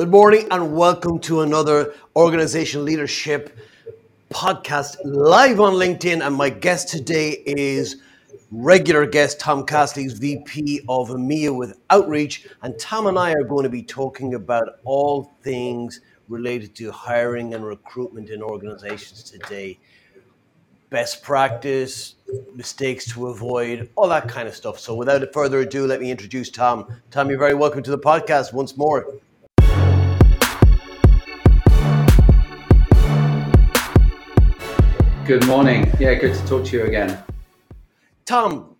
Good morning and welcome to another organization leadership podcast live on LinkedIn. And my guest today is regular guest Tom Castley's VP of EMEA with Outreach. And Tom and I are going to be talking about all things related to hiring and recruitment in organizations today. Best practice, mistakes to avoid, all that kind of stuff. So, without further ado, let me introduce Tom. Tom, you're very welcome to the podcast once more. Good morning. Yeah, good to talk to you again. Tom,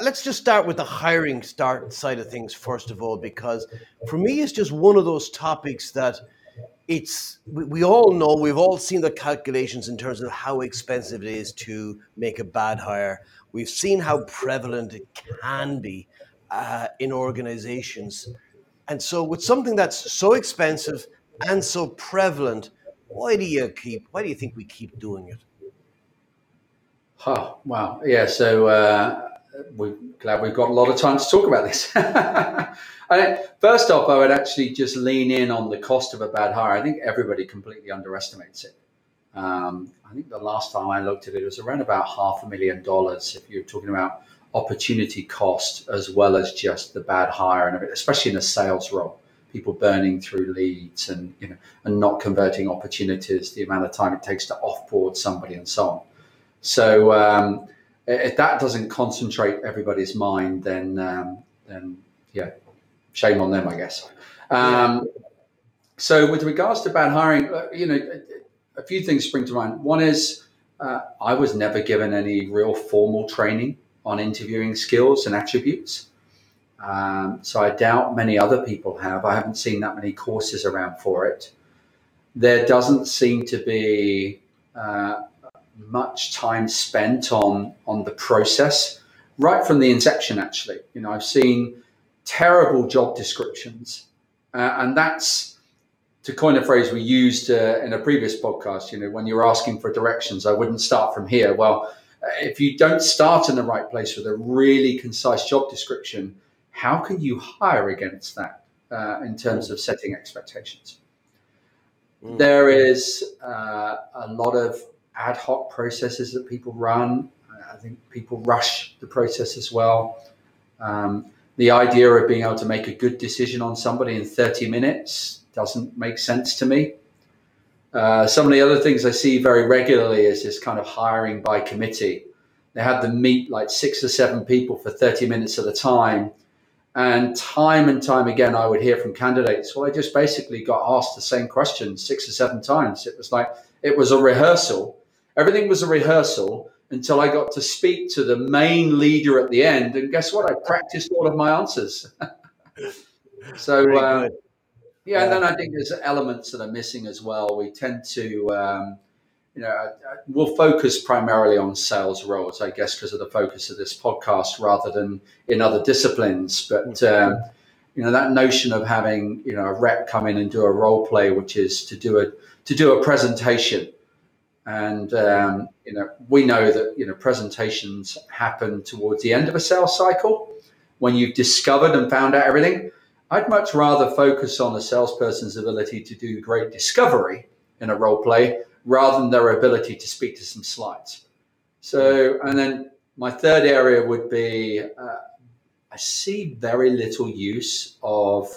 let's just start with the hiring start side of things first of all, because for me, it's just one of those topics that it's we, we all know we've all seen the calculations in terms of how expensive it is to make a bad hire. We've seen how prevalent it can be uh, in organizations, and so with something that's so expensive and so prevalent why do you keep? Why do you think we keep doing it? Oh wow, yeah. So uh, we're glad we've got a lot of time to talk about this. first off, I would actually just lean in on the cost of a bad hire. I think everybody completely underestimates it. Um, I think the last time I looked at it, it was around about half a million dollars. If you're talking about opportunity cost as well as just the bad hire, and especially in a sales role people burning through leads and you know and not converting opportunities, the amount of time it takes to offboard somebody and so on. So um, if that doesn't concentrate everybody's mind, then um, then yeah, shame on them, I guess. Um, so with regards to bad hiring, uh, you know, a few things spring to mind. One is uh, I was never given any real formal training on interviewing skills and attributes. Um, so I doubt many other people have. I haven't seen that many courses around for it. There doesn't seem to be uh, much time spent on on the process right from the inception. Actually, you know, I've seen terrible job descriptions, uh, and that's to coin a phrase we used uh, in a previous podcast. You know, when you're asking for directions, I wouldn't start from here. Well, if you don't start in the right place with a really concise job description how can you hire against that uh, in terms of setting expectations? Mm. There is uh, a lot of ad hoc processes that people run. I think people rush the process as well. Um, the idea of being able to make a good decision on somebody in 30 minutes doesn't make sense to me. Uh, some of the other things I see very regularly is this kind of hiring by committee. They have them meet like six or seven people for 30 minutes at a time and time and time again, I would hear from candidates, well, I just basically got asked the same question six or seven times. It was like, it was a rehearsal. Everything was a rehearsal until I got to speak to the main leader at the end. And guess what? I practiced all of my answers. so, uh, yeah, and then I think there's elements that are missing as well. We tend to, um, you know, we'll focus primarily on sales roles, I guess, because of the focus of this podcast rather than in other disciplines. But mm-hmm. um, you know, that notion of having you know a rep come in and do a role play, which is to do a to do a presentation, and um, you know, we know that you know presentations happen towards the end of a sales cycle when you've discovered and found out everything. I'd much rather focus on a salesperson's ability to do great discovery in a role play rather than their ability to speak to some slides. So, and then my third area would be uh, I see very little use of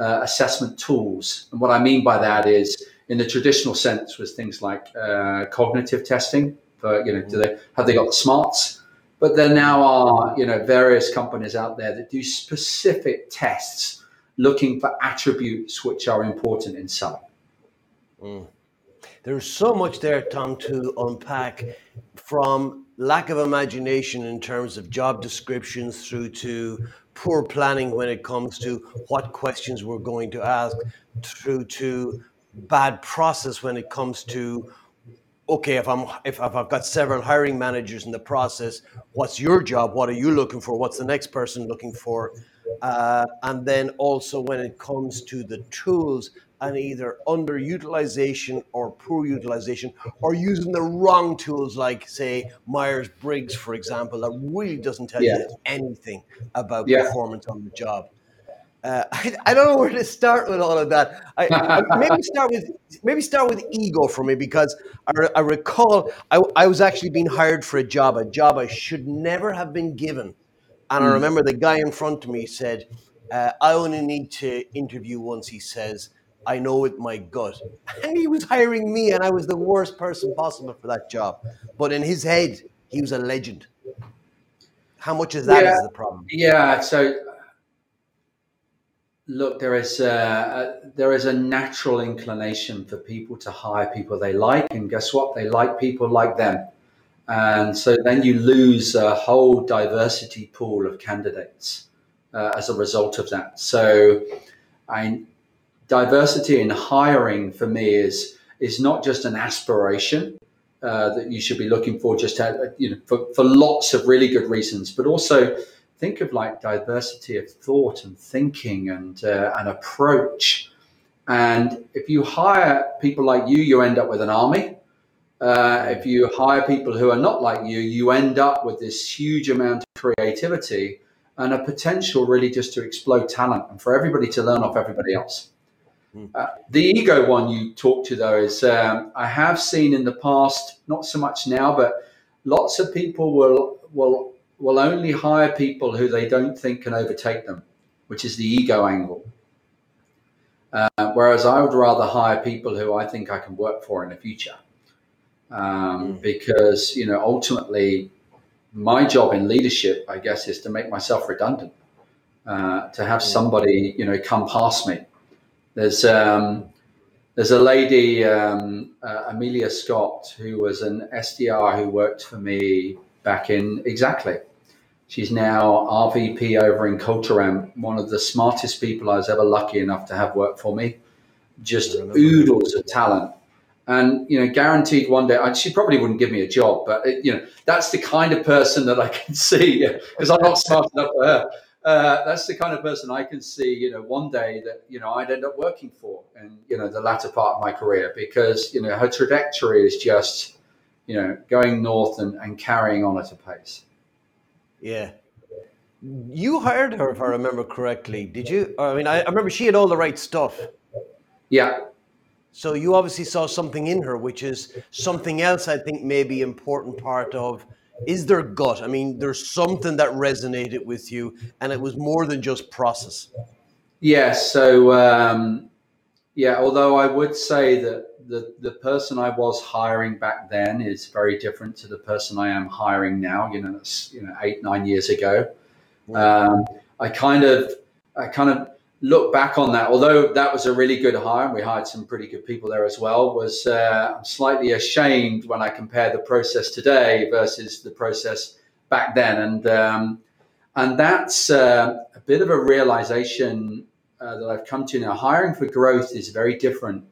uh, assessment tools. And what I mean by that is, in the traditional sense, was things like uh, cognitive testing. For you know, do they have they got the smarts? But there now are you know various companies out there that do specific tests looking for attributes which are important in selling. Mm. There's so much there, Tom, to unpack from lack of imagination in terms of job descriptions through to poor planning when it comes to what questions we're going to ask, through to bad process when it comes to okay if i'm if, if i've got several hiring managers in the process what's your job? What are you looking for? What's the next person looking for? Uh, and then also when it comes to the tools and either underutilization or poor utilization or using the wrong tools like say myers-briggs for example that really doesn't tell yeah. you anything about yeah. performance on the job Uh, I, I, don't know where to start with all of that. I, I, maybe start with maybe start with ego for me because I, I recall I, was actually being hired for a job, a job I should never have been given, and. I hmm. remember the guy in front of me said, uh, "I only need to interview once." He says, "I know with my gut," and he was hiring me, and I was the worst person possible for that job. But in his head, he was a legend. How much is that yeah, is the problem? Yeah, so Look, there is a, there is a natural inclination for people to hire people they like, and guess what? They like people like them, and so then you lose a whole diversity pool of candidates uh, as a result of that. So, I, diversity in hiring for me is is not just an aspiration uh, that you should be looking for, just to, you know, for, for lots of really good reasons, but also think of like diversity of thought and thinking and uh, an approach. And if you hire people like you, you end up with an army. Uh, if you hire people who are not like you, you end up with this huge amount of creativity and a potential really just to explode talent and for everybody to learn off everybody else. Hmm. Uh, the ego one you talked to though is um, I have seen in the past, not so much now, but lots of people will will will only hire people who they don't think can overtake them, which is the ego angle. Uh, whereas I would rather hire people who I think I can work for in the future. Um, mm. Because, you know, ultimately, my job in leadership, I guess, is to make myself redundant, uh, to have mm. somebody, you know, come past me. There's, um, there's a lady, um, uh, Amelia Scott, who was an SDR who worked for me back in exactly She's now RVP over in Culturam, one of the smartest people I was ever lucky enough to have work for me. Just oodles of talent. And, you know, guaranteed one day, she probably wouldn't give me a job, but, it, you know, that's the kind of person that I can see because I'm not smart enough for her. Uh, that's the kind of person I can see, you know, one day that, you know, I'd end up working for in, you know, the latter part of my career because, you know, her trajectory is just, you know, going north and, and carrying on at a pace. Yeah. You hired her, if I remember correctly. Did you? I mean, I, I remember she had all the right stuff. Yeah. So you obviously saw something in her, which is something else I think may be important part of is there gut? I mean, there's something that resonated with you, and it was more than just process. Yes. So, um, yeah, although I would say that the, the person I was hiring back then is very different to the person I am hiring now. You know, that's you know eight nine years ago. Um, I kind of I kind of look back on that. Although that was a really good hire, and we hired some pretty good people there as well. Was uh, I'm slightly ashamed when I compare the process today versus the process back then, and um, and that's uh, a bit of a realization uh, that I've come to now. Hiring for growth is very different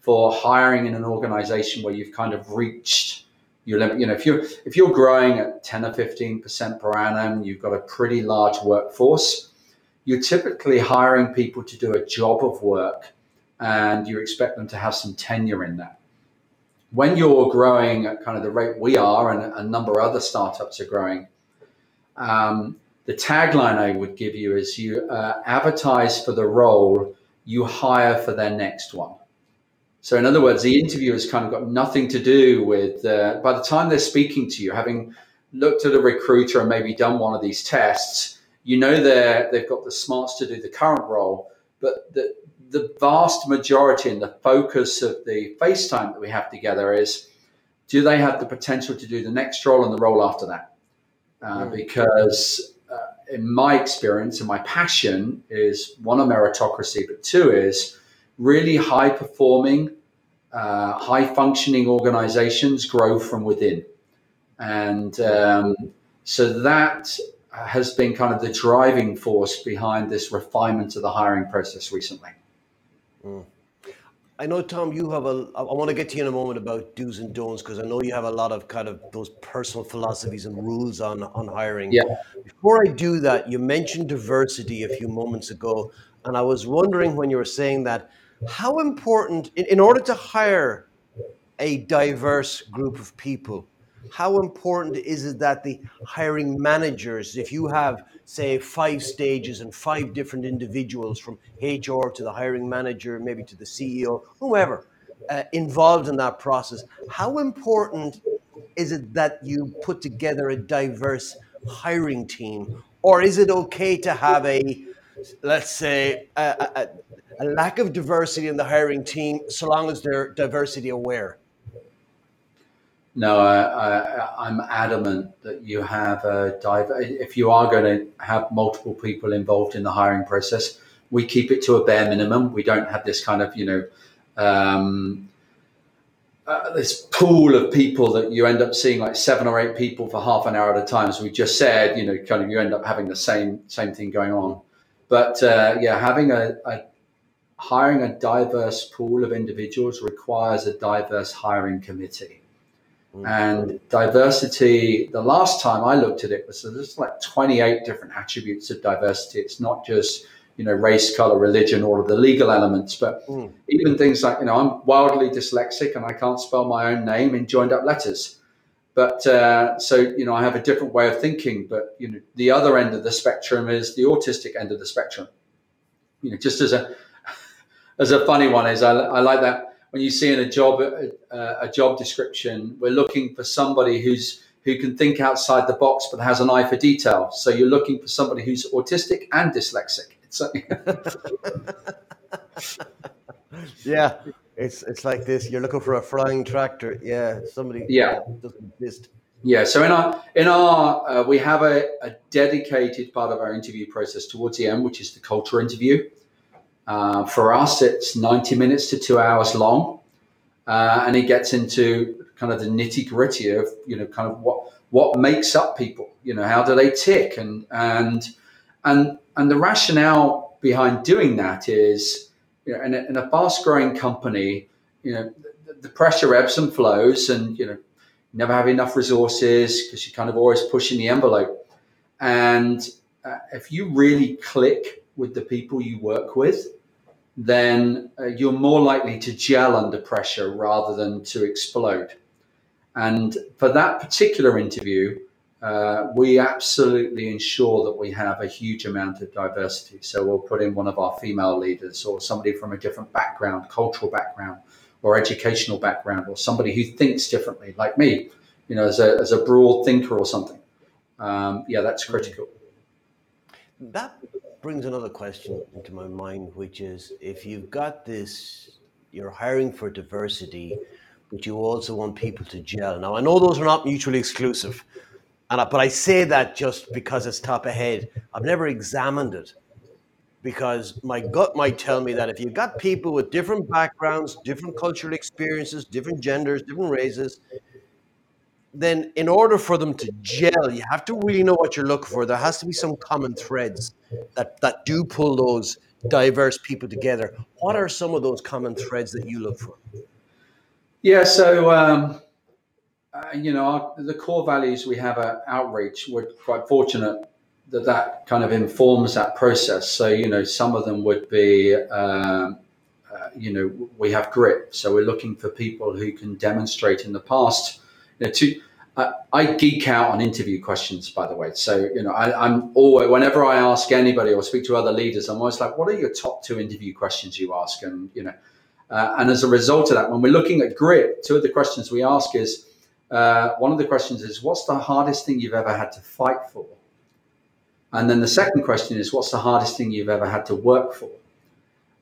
for hiring in an organization where you've kind of reached your limit. You know, if you're if you're growing at 10 or 15 percent per annum, you've got a pretty large workforce. You're typically hiring people to do a job of work, and you expect them to have some tenure in that. When you're growing at kind of the rate we are, and a number of other startups are growing, um, the tagline I would give you is you uh, advertise for the role, you hire for their next one. So, in other words, the interview has kind of got nothing to do with, uh, by the time they're speaking to you, having looked at a recruiter and maybe done one of these tests, you know they're, they've got the smarts to do the current role, but the, the vast majority and the focus of the FaceTime that we have together is do they have the potential to do the next role and the role after that? Uh, mm. Because uh, in my experience and my passion is one, a meritocracy, but two is really high performing, uh, high functioning organizations grow from within. And um, so that has been kind of the driving force behind this refinement of the hiring process recently. Mm. I know, Tom, you have a. I want to get to you in a moment about do's and don'ts because I know you have a lot of kind of those personal philosophies and rules on on hiring. Yeah. Before I do that, you mentioned diversity a few moments ago, and I was wondering when you were saying that, how important, in, in order to hire a diverse group of people, how important is it that the hiring managers, if you have, say, five stages and five different individuals from HR to the hiring manager, maybe to the CEO, whoever, uh, involved in that process, how important is it that you put together a diverse hiring team? Or is it okay to have a, let's say, a, a, a lack of diversity in the hiring team so long as they're diversity aware? No, I, am adamant that you have a dive. If you are going to have multiple people involved in the hiring process, we keep it to a bare minimum. We don't have this kind of, you know, um, uh, this pool of people that you end up seeing like seven or eight people for half an hour at a time. As we just said, you know, kind of you end up having the same same thing going on. But uh, yeah, having a, a hiring a diverse pool of individuals requires a diverse hiring committee. And diversity, the last time I looked at it was there's like 28 different attributes of diversity. It's not just, you know, race, color, religion, all of the legal elements, but mm. even things like, you know, I'm wildly dyslexic and I can't spell my own name in joined up letters. But uh, so, you know, I have a different way of thinking. But, you know, the other end of the spectrum is the autistic end of the spectrum. You know, just as a, as a funny one is I, I like that when you see in a job uh, a job description, we're looking for somebody who's who can think outside the box but has an eye for detail. So you're looking for somebody who's autistic and dyslexic. yeah, it's it's like this. You're looking for a flying tractor. Yeah, somebody. Yeah, doesn't exist. Yeah, so in our in our uh, we have a, a dedicated part of our interview process towards the end, which is the culture interview. Uh, for us, it's 90 minutes to two hours long, uh, and it gets into kind of the nitty gritty of you know kind of what what makes up people. You know, how do they tick, and and and and the rationale behind doing that is, you know, in a, in a fast growing company, you know, the, pressure ebbs and flows, and you know, never have enough resources because you're kind of always pushing the envelope. And uh, if you really click with the people you work with, then uh, you're more likely to gel under pressure rather than to explode. And for that particular interview, uh, we absolutely ensure that we have a huge amount of diversity. So we'll put in one of our female leaders or somebody from a different background, cultural background, or educational background, or somebody who thinks differently, like me, you know, as a, as a broad thinker or something. Um, yeah, that's critical. That brings another question into my mind, which is if you've got this, you're hiring for diversity, but you also want people to gel. Now, I know those are not mutually exclusive, and I, but I say that just because it's top ahead. I've never examined it because my gut might tell me that if you've got people with different backgrounds, different cultural experiences, different genders, different races, then in order for them to gel, you have to really know what you're looking for. There has to be some common threads that, that do pull those diverse people together. What are some of those common threads that you look for? Yeah, so um, uh, you know our, the core values we have at Outreach. We're quite fortunate that that kind of informs that process. So you know some of them would be. Um, uh, you know, we have grit. So we're looking for people who can demonstrate in the past know, to I, geek out on interview questions, by the way. So, you know, I, am always, whenever I ask anybody or speak to other leaders, I'm always like, what are your top two interview questions you ask? And, you know, uh, and as a result of that, when we're looking at grit, two of the questions we ask is, uh, one of the questions is, what's the hardest thing you've ever had to fight for? And then the second question is, what's the hardest thing you've ever had to work for?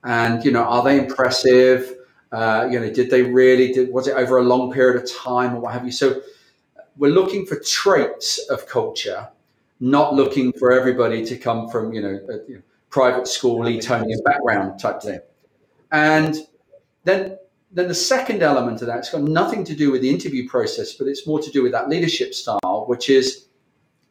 And, you know, are they impressive? Uh, you know, did they really, did, was it over a long period of time or what have you? So, we're looking for traits of culture, not looking for everybody to come from you know, a, you know private school Etonian background type thing. And then then the second element of that, it's got nothing to do with the interview process, but it's more to do with that leadership style, which is,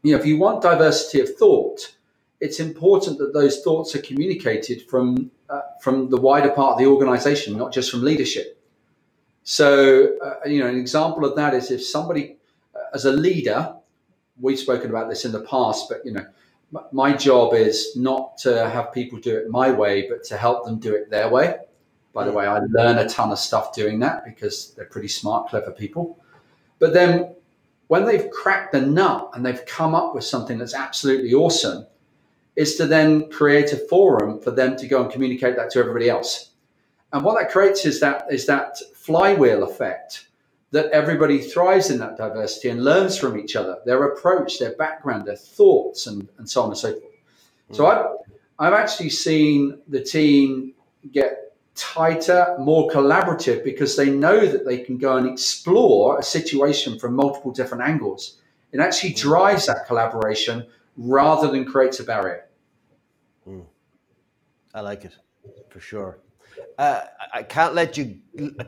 you know, if you want diversity of thought, it's important that those thoughts are communicated from uh, from the wider part of the organization, not just from leadership. So, uh, you know, an example of that is if somebody as a leader, we've spoken about this in the past, but you know, my job is not to have people do it my way, but to help them do it their way. By the way, I learn a ton of stuff doing that because they're pretty smart, clever people. But then when they've cracked the nut and they've come up with something that's absolutely awesome, is to then create a forum for them to go and communicate that to everybody else. And what that creates is that is that flywheel effect that everybody thrives in that diversity and learns from each other, their approach, their background, their thoughts, and, and so on and so forth. Mm-hmm. So I've, I've actually seen the team get tighter, more collaborative because they know that they can go and explore a situation from multiple different angles. It actually mm. drives that collaboration rather than creates a barrier. Mm. I like it for sure. Uh, I can't let you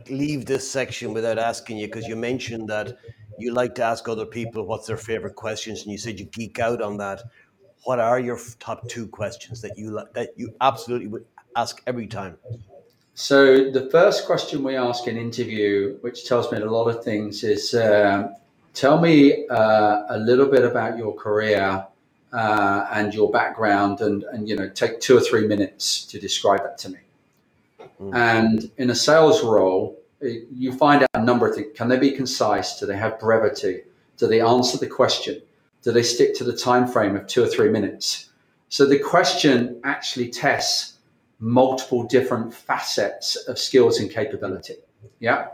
leave this section without asking you because you mentioned that you like to ask other people what's their favorite questions, and you said you geek out on that. What are your top two questions that you that you absolutely would ask every time? So the first question we ask in interview, which tells me a lot of things, is uh, tell me uh, a little bit about your career uh, and your background, and and you know take two or three minutes to describe that to me. Mm. And in a sales role, you find out a number of things. Can they be concise? Do they have brevity? Do they answer the question? Do they stick to the time frame of two or three minutes? So the question actually tests multiple different facets of skills and capability. Yeah.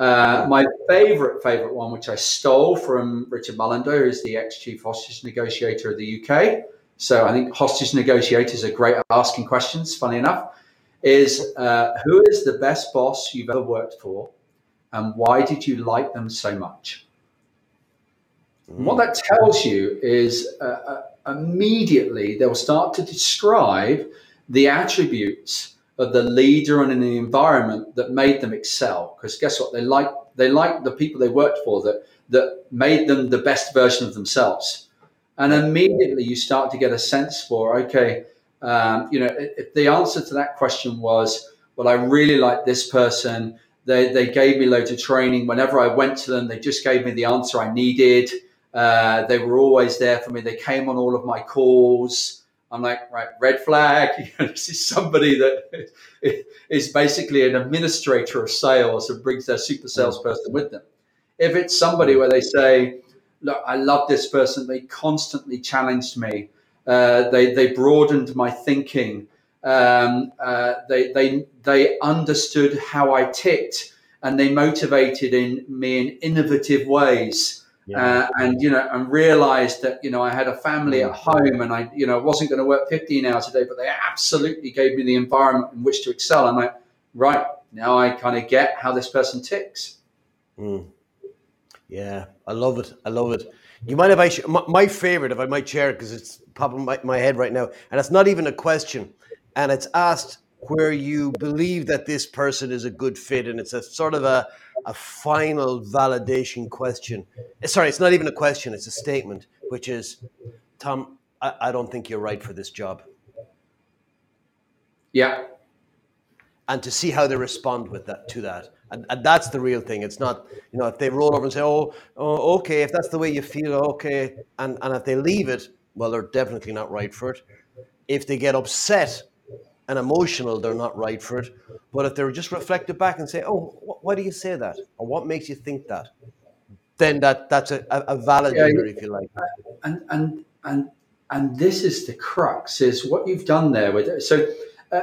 Uh, my favorite, favorite one, which I stole from Richard Mullender, is the ex chief hostage negotiator of the UK. So I think hostage negotiators are great at asking questions, funny enough is uh, who is the best boss you've ever worked for and why did you like them so much? Mm. What that tells you is uh, uh, immediately they'll start to describe the attributes of the leader and in the environment that made them excel. Because guess what? They like they like the people they worked for that that made them the best version of themselves. And immediately you start to get a sense for okay, um, you know, if the answer to that question was, well, I really like this person. They, they gave me loads of training. Whenever I went to them, they just gave me the answer I needed. Uh, they were always there for me. They came on all of my calls. I'm like, right, red flag. this is somebody that is basically an administrator of sales and brings their super salesperson with them. If it's somebody where they say, look, I love this person, they constantly challenged me. Uh, they, they broadened my thinking. Um, uh, they, they, they understood how I ticked and they motivated in me in innovative ways. Yeah. Uh, and you know, and realized that you know I had a family at home, and I you know wasn't going to work 15 hours a day, but they absolutely gave me the environment in which to excel. I'm like, right now, I kind of get how this person ticks. Mm. Yeah, I love it. I love it. You mind if I? Sh- my, my, favorite, if I might share it, because it's popping my, my head right now, and it's not even a question, and it's asked where you believe that this person is a good fit, and it's a sort of a a final validation question. Eh, sorry, it's not even a question; it's a statement, which is, Tom, I, I don't think you're right for this job. Yeah. And to see how they respond with that to that. And, and, that's the real thing. It's not, you know, if they roll over and say, oh, oh, okay, if that's the way you feel, okay. And, and if they leave it, well, they're definitely not right for it. If they get upset and emotional, they're not right for it. But if they're just reflected back and say, oh, wh- why do you say that? Or what makes you think that? Then that, that's a, a validator, yeah, if you like. And, and, and, and this is the crux, is what you've done there with it. So, uh,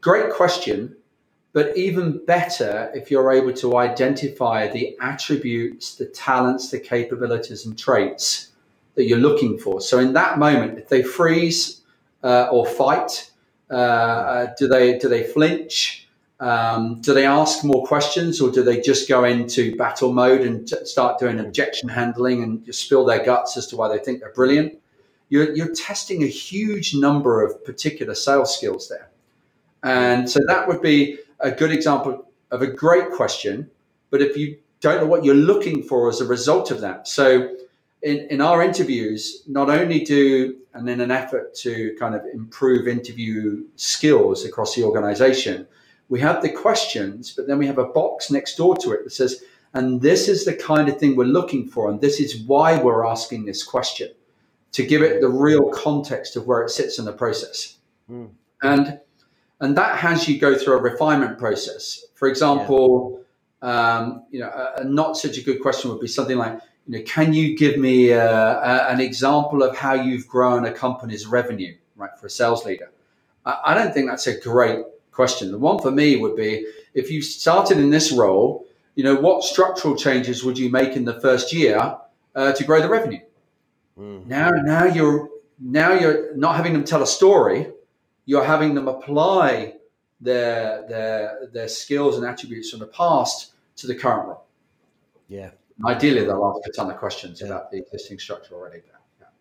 great question but even better if you're able to identify the attributes, the talents, the capabilities, and traits that you're looking for. So in that moment, if they freeze uh, or fight, do they do they flinch? Um, do they ask more questions, or do they just go into battle mode and t- start doing objection handling and just spill their guts as to why they think they're brilliant? You're, you're testing a huge number of particular sales skills there, and so that would be a good example of a great question, but if you don't know what you're looking for as a result of that. So in, in our interviews, not only do, and in an effort to kind of improve interview skills across the organization, we have the questions, but then we have a box next door to it that says, and this is the kind of thing we're looking for, and this is why we're asking this question to give it the real context of where it sits in the process. Mm. And and that has you go through a refinement process. For example, yeah. um, you know, a, a, not such a good question would be something like, you know, can you give me uh, a, an example of how you've grown a company's revenue, right, for a sales leader? I, I don't think that's a great question. The one for me would be if you started in this role, you know, what structural changes would you make in the first year uh, to grow the revenue? Mm. Now, now you're now you're not having them tell a story. You're having them apply their their their skills and attributes from the past to the current role. Yeah. Ideally, they'll ask a ton of questions yeah. about the existing structure already.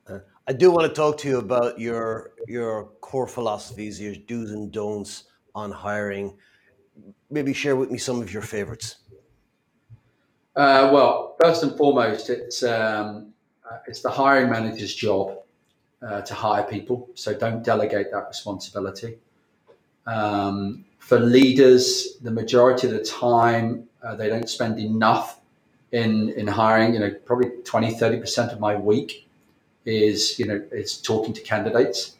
Yeah. I do want to talk to you about your your core philosophies, your do's and don'ts on hiring. Maybe share with me some of your favorites. Uh, well, first and foremost, it's um, uh, it's the hiring manager's job uh, to hire people. So don't delegate that responsibility. Um, for leaders, the majority of the time, uh, they don't spend enough in, in hiring. You know, probably 20, 30% of my week is, you know, is talking to candidates.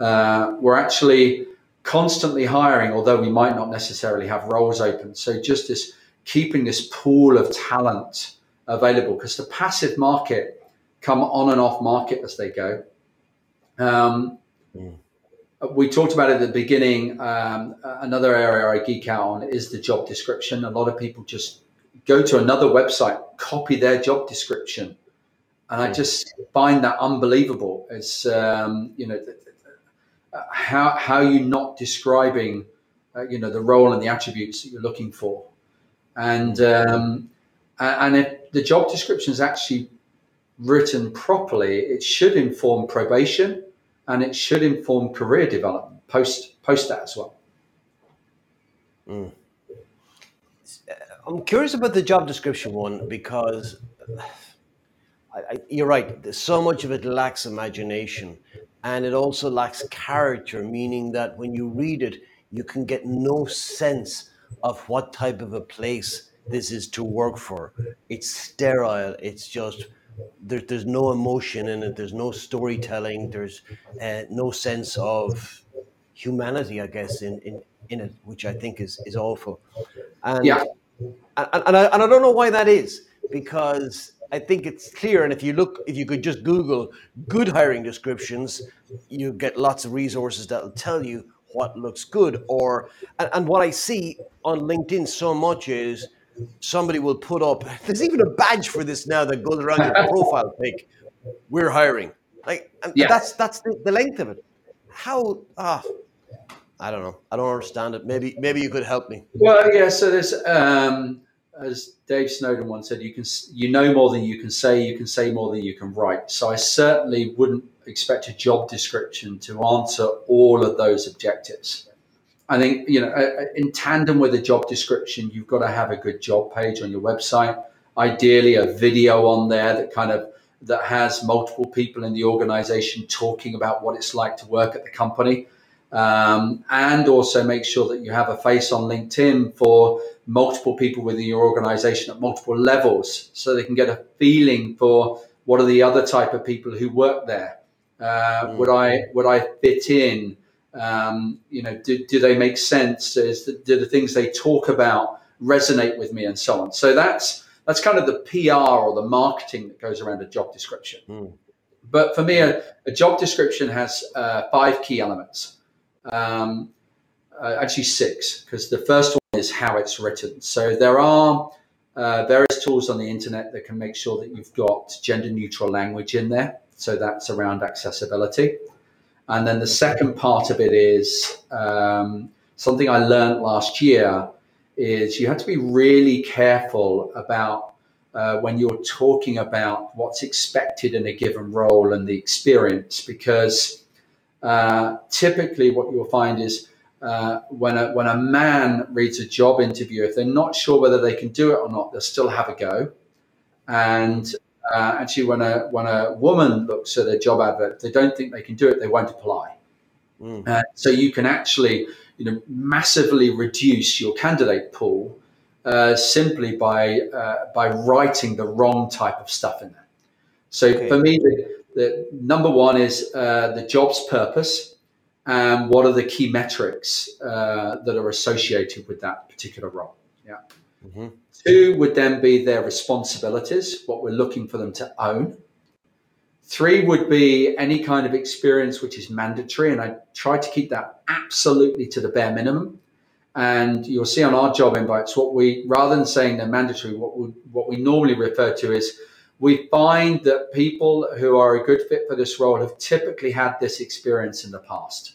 Uh, we're actually constantly hiring, although we might not necessarily have roles open. So just this keeping this pool of talent available because the passive market come on and off market as they go. Um, mm. We talked about it at the beginning. Um, another area I geek out on is the job description. A lot of people just go to another website, copy their job description, and I mm. just find that unbelievable. It's um, you know how how you not describing uh, you know the role and the attributes that you're looking for, and mm. um, and if the job description is actually written properly, it should inform probation and it should inform career development post post that as well. Mm. I'm curious about the job description one because I, I, you're right. There's so much of it lacks imagination, and it also lacks character, meaning that when you read it, you can get no sense of what type of a place this is to work for. It's sterile. It's just there, there's no emotion in it. There's no storytelling. There's uh, no sense of humanity, I guess, in, in, in it, which I think is, is awful. And, yeah. And, and, I, and I don't know why that is, because I think it's clear. And if you look, if you could just Google good hiring descriptions, you get lots of resources that'll tell you what looks good. Or and, and what I see on LinkedIn so much is somebody will put up. There's even a badge for this now that goes around your profile pic. We're hiring. Like yeah. that's that's the, the, length of it. How ah, I don't know. I don't understand it. Maybe maybe you could help me. Well, yeah. So there's um, as Dave Snowden once said, you can you know more than you can say. You can say more than you can write. So I certainly wouldn't expect a job description to answer all of those objectives. I think you know, uh, uh, in tandem with a job description, you've got to have a good job page on your website. Ideally, a video on there that kind of that has multiple people in the organization talking about what it's like to work at the company. Um, and also make sure that you have a face on LinkedIn for multiple people within your organization at multiple levels so they can get a feeling for what are the other type of people who work there. Uh, mm. Would I would I fit in? Um, you know, do, do they make sense? Is the, do the things they talk about resonate with me, and so on? So that's that's kind of the PR or the marketing that goes around a job description. Mm. But for me, a, a job description has uh, five key elements. Um, uh, actually, six, because the first one is how it's written. So there are uh, various tools on the internet that can make sure that you've got gender neutral language in there. So that's around accessibility. And then the second part of it is um, something I learned last year is you have to be really careful about uh, when you're talking about what's expected in a given role and the experience, because uh, typically what you'll find is uh, when a when a man reads a job interview, if they're not sure whether they can do it or not, they'll still have a go. And uh, actually, when a when a woman looks at a job advert, they don't think they can do it, they won't apply. Mm. Uh, so you can actually, you know, massively reduce your candidate pool uh, simply by uh, by writing the wrong type of stuff in there. So okay. for me, the, the, number one is uh, the job's purpose and what are the key metrics uh, that are associated with that particular role. Yeah. Mm-hmm. Two would then be their responsibilities, what we're looking for them to own. Three would be any kind of experience which is mandatory, and I try to keep that absolutely to the bare minimum. And you'll see on our job invites what we, rather than saying they're mandatory, what we, what we normally refer to is we find that people who are a good fit for this role have typically had this experience in the past.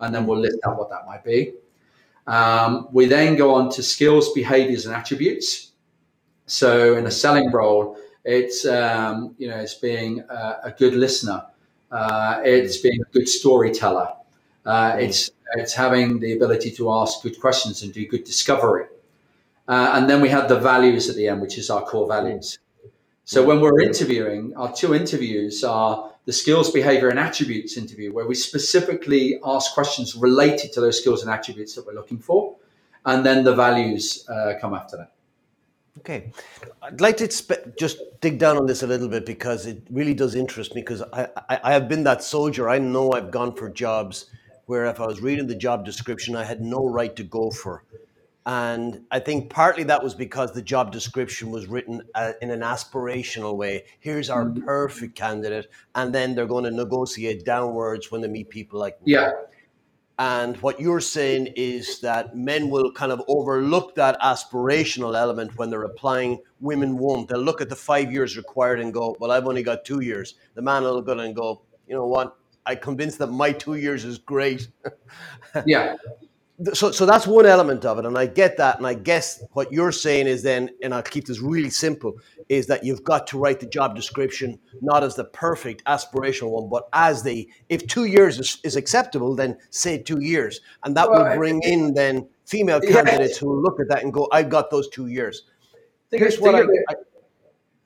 And then we'll list out what that might be. Um, we then go on to skills, behaviors, and attributes. So in a selling role, it's um, you know it's being a, a good listener, uh, it's being a good storyteller, uh, it's it's having the ability to ask good questions and do good discovery, uh, and then we have the values at the end, which is our core values. So when we're interviewing, our two interviews are the skills, behavior, and attributes interview, where we specifically ask questions related to those skills and attributes that we're looking for, and then the values uh, come after that. Okay, I'd like to just dig down on this a little bit because it really does interest me. Because I, I, I have been that soldier. I know I've gone for jobs where if I was reading the job description, I had no right to go for. And I think partly that was because the job description was written uh, in an aspirational way. Here's our mm-hmm. perfect candidate, and then they're going to negotiate downwards when they meet people like me. Yeah. And what you're saying is that men will kind of overlook that aspirational element when they're applying. Women won't. They'll look at the five years required and go, "Well, I've only got two years." The man will look at it and go, "You know what? I convinced that my two years is great." yeah so so that's one element of it and i get that and i guess what you're saying is then and i'll keep this really simple is that you've got to write the job description not as the perfect aspirational one but as the if two years is, is acceptable then say two years and that well, will bring in then female candidates yeah. who look at that and go i've got those two years. Here's what I, I,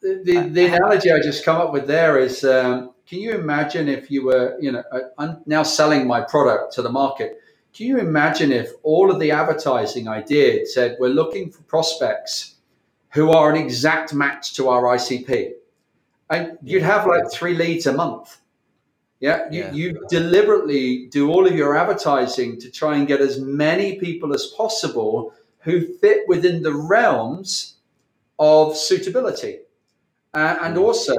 the, the analogy i just come up with there is um, can you imagine if you were you know I'm now selling my product to the market can you imagine if all of the advertising I did said, we're looking for prospects who are an exact match to our ICP? And you'd have like three leads a month. Yeah, you, yeah. you deliberately do all of your advertising to try and get as many people as possible who fit within the realms of suitability. Uh, and also,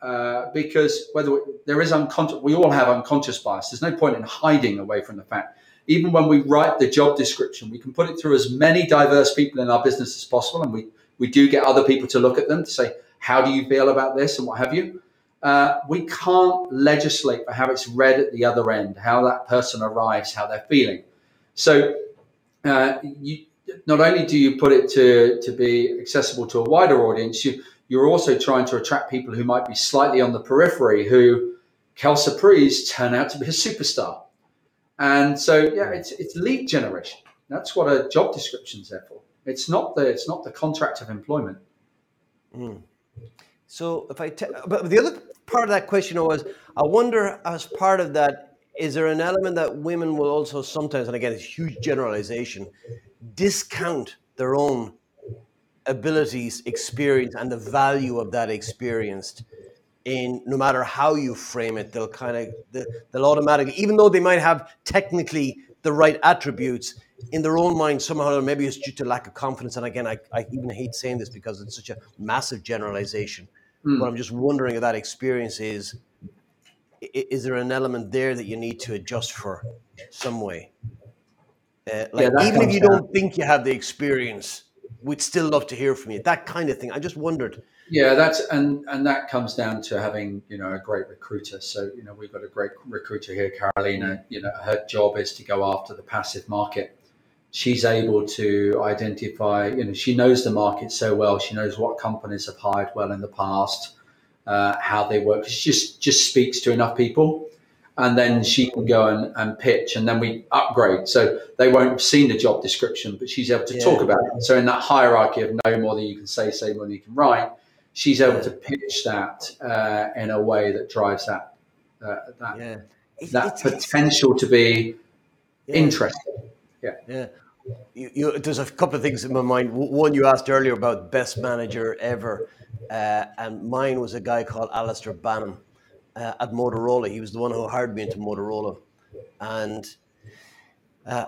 uh, because whether we, there is unconscious, we all have unconscious bias. There's no point in hiding away from the fact even when we write the job description, we can put it through as many diverse people in our business as possible. And we, we do get other people to look at them to say, how do you feel about this and what have you? Uh, we can't legislate for how it's read at the other end, how that person arrives, how they're feeling. So uh, you, not only do you put it to, to be accessible to a wider audience, you, you're also trying to attract people who might be slightly on the periphery who, quelle surprise, turn out to be a superstar. And so, yeah, it's it's lead generation. That's what a job description's there for. It's not the it's not the contract of employment. Mm. So if I, te- but the other part of that question was, I wonder as part of that, is there an element that women will also sometimes, and again, it's huge generalization, discount their own abilities, experience, and the value of that experience in no matter how you frame it, they'll kind of they'll automatically, even though they might have technically the right attributes in their own mind, somehow or maybe it's due to lack of confidence. And again, I, I even hate saying this because it's such a massive generalization. Mm. But I'm just wondering if that experience is is there an element there that you need to adjust for some way? Uh, like yeah, even if you don't think you have the experience, we'd still love to hear from you. That kind of thing. I just wondered yeah, that's and and that comes down to having you know a great recruiter. So you know we've got a great recruiter here, Carolina. You know her job is to go after the passive market. She's able to identify. You know she knows the market so well. She knows what companies have hired well in the past, uh, how they work. She just just speaks to enough people, and then she can go and, and pitch, and then we upgrade. So they won't have seen the job description, but she's able to yeah. talk about it. So in that hierarchy of no more than you can say, say more than you can write she's able to pitch that uh, in a way that drives that uh, that yeah. that it's, potential it's, to be yeah. interesting. Yeah, yeah. You, you, there's a couple of things in my mind. One you asked earlier about best manager ever, uh, and mine was a guy called Alistair Banham uh, at Motorola. He was the one who hired me into Motorola, and uh,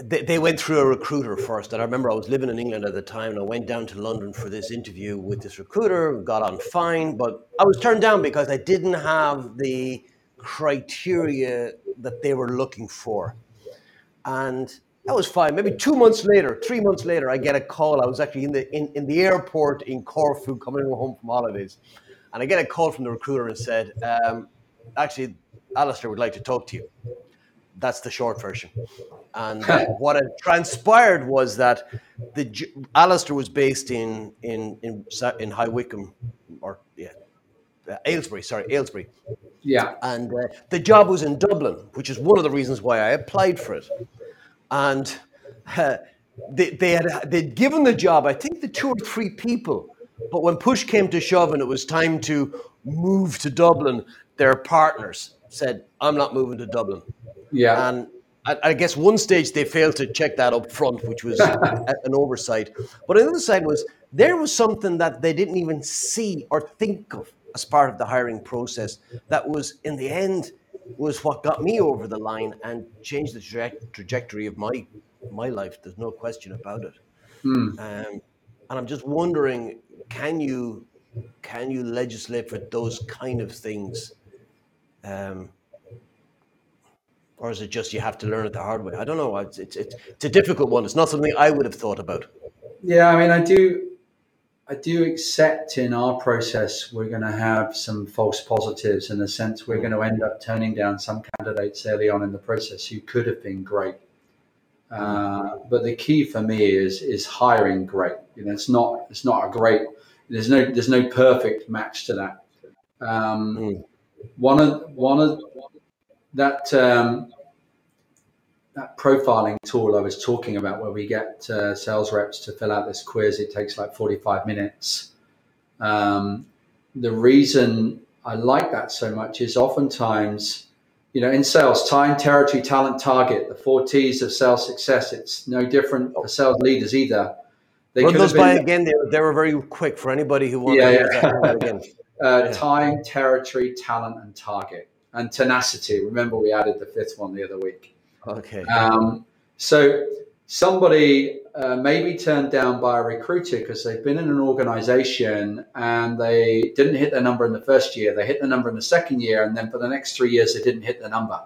they, they went through a recruiter first. And I remember I was living in England at the time and I went down to London for this interview with this recruiter, got on fine, but I was turned down because I didn't have the criteria that they were looking for. And that was fine. Maybe two months later, three months later, I get a call. I was actually in the in, in the airport in Corfu coming home from holidays. And I get a call from the recruiter and said, um, actually, Alistair would like to talk to you. That's the short version. And what had transpired was that the Alistair was based in in in in High Wycombe, or yeah, uh, Aylesbury. Sorry, Aylesbury. Yeah. And uh, the job was in Dublin, which is one of the reasons why I applied for it. And uh, they, they had they'd given the job, I think, the two or three people. But when push came to shove and it was time to move to Dublin, their partners said, "I'm not moving to Dublin." Yeah. And I, I guess one stage they failed to check that up front, which was an oversight. But on the other side was there was something that they didn't even see or think of as part of the hiring process that was in the end was what got me over the line and changed the traje- trajectory of my my life. There's no question about it. Hmm. Um, and I'm just wondering, can you can you legislate for those kind of things? Um, or is it just you have to learn it the hard way? I don't know. It's, it's, it's, it's a difficult one. It's not something I would have thought about. Yeah, I mean, I do. I do accept in our process we're going to have some false positives in the sense we're going to end up turning down some candidates early on in the process who could have been great. Uh, but the key for me is is hiring great. You know, it's not it's not a great. There's no there's no perfect match to that. Um, Mm. One of one of that um, that profiling tool I was talking about, where we get uh, sales reps to fill out this quiz, it takes like 45 minutes. Um, the reason I like that so much is oftentimes, you know, in sales, time, territory, talent, target, the four T's of sales success. It's no different for sales leaders either. They Run those by again. They, they were very quick for anybody who wanted Yeah, to yeah. use that word again. uh, Yeah. time, territory, talent, and target, and tenacity. Remember, we added the fifth one the other week. Okay. Um, so somebody uh, may be turned down by a recruiter because they've been in an organization and they didn't hit their number in the first year. They hit the number in the second year, and then for the next three years, they didn't hit the number.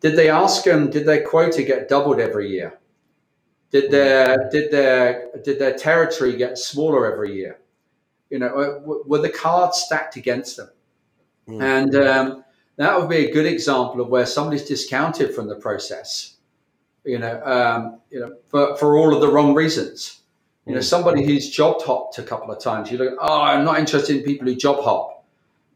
Did they ask them? Did their quota get doubled every year? Did their did their did their territory get smaller every year? You know, uh, were the cards stacked against them? Mm. And um, that would be a good example of where somebody's discounted from the process. You know, um, you know, for, for all of the wrong reasons. You know, Mm. somebody who's job hopped a couple of times. You look, oh, I'm not interested in people who job hop.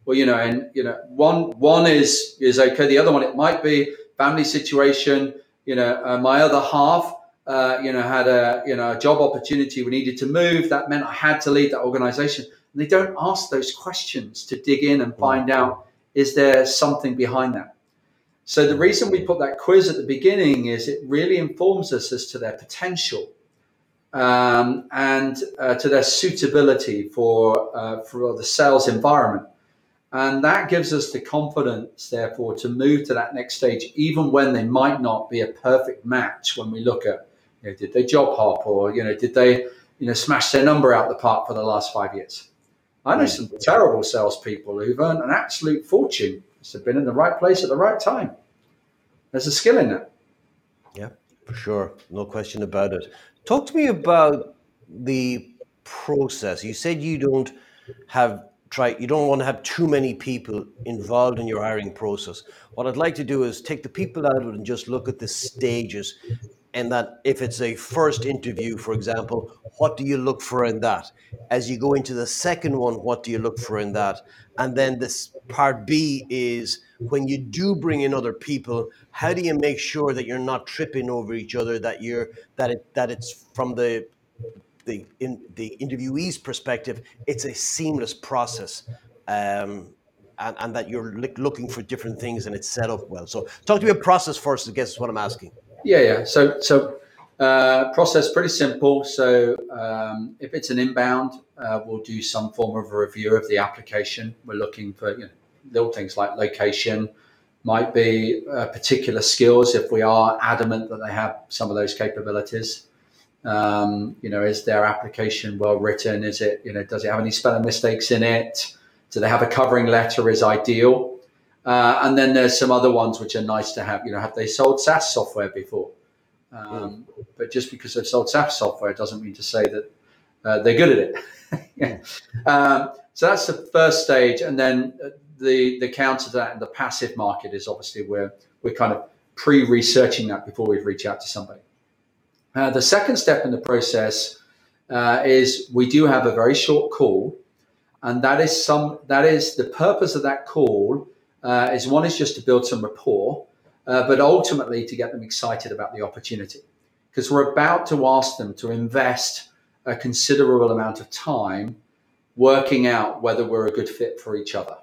Well, you know, and you know, one one is is okay. The other one, it might be family situation. You know, uh, my other half, uh, you know, had a you know a job opportunity. We needed to move. That meant I had to leave that organization. And they don't ask those questions to dig in and find out is there something behind that. So the reason we put that quiz at the beginning is it really informs us as to their potential um, and uh, to their suitability for uh, for the sales environment. And that gives us the confidence, therefore, to move to that next stage, even when they might not be a perfect match. When we look at, you know, did they job hop, or you know, did they, you know, smash their number out the park for the last five years? I know hmm. some terrible salespeople who've earned an absolute fortune. They've been in the right place at the right time. There's a skill in that. Yeah, for sure. No question about it. Talk to me about the process. You said you don't have try you don't want to have too many people involved in your hiring process. What I'd like to do is take the people out of it and just look at the stages and that if it's a first interview, for example, what do you look for in that? As you go into the second one, what do you look for in that? And then this part B is when you do bring in other people, how do you make sure that you're not tripping over each other, that you're that it that it's from the the in the interviewee's perspective, it's a seamless process. Um, and, and that you're looking for different things and it's set up well. So talk to me about process first, I guess is what I'm asking. Yeah, yeah. So, so uh, process pretty simple. So, um, if it's an inbound, uh, we'll do some form of a review of the application. We're looking for you know, little things like location, might be uh, particular skills if we are adamant that they have some of those capabilities. Um, you know, is their application well written? Is it, you know, does it have any spelling mistakes in it? Do they have a covering letter is ideal? Uh, and then there's some other ones which are nice to have. You know, have they sold SaaS software before? Um, but just because they've sold SaaS software doesn't mean to say that uh, they're good at it. yeah. um, so that's the first stage, and then the the counter to that, and the passive market is obviously where we're kind of pre-researching that before we reach out to somebody. Uh, the second step in the process uh, is we do have a very short call, and that is some that is the purpose of that call uh, is one is just to build some rapport, uh, but ultimately to get them excited about the opportunity because we're about to ask them to invest a considerable amount of time working out whether we're a good fit for each other.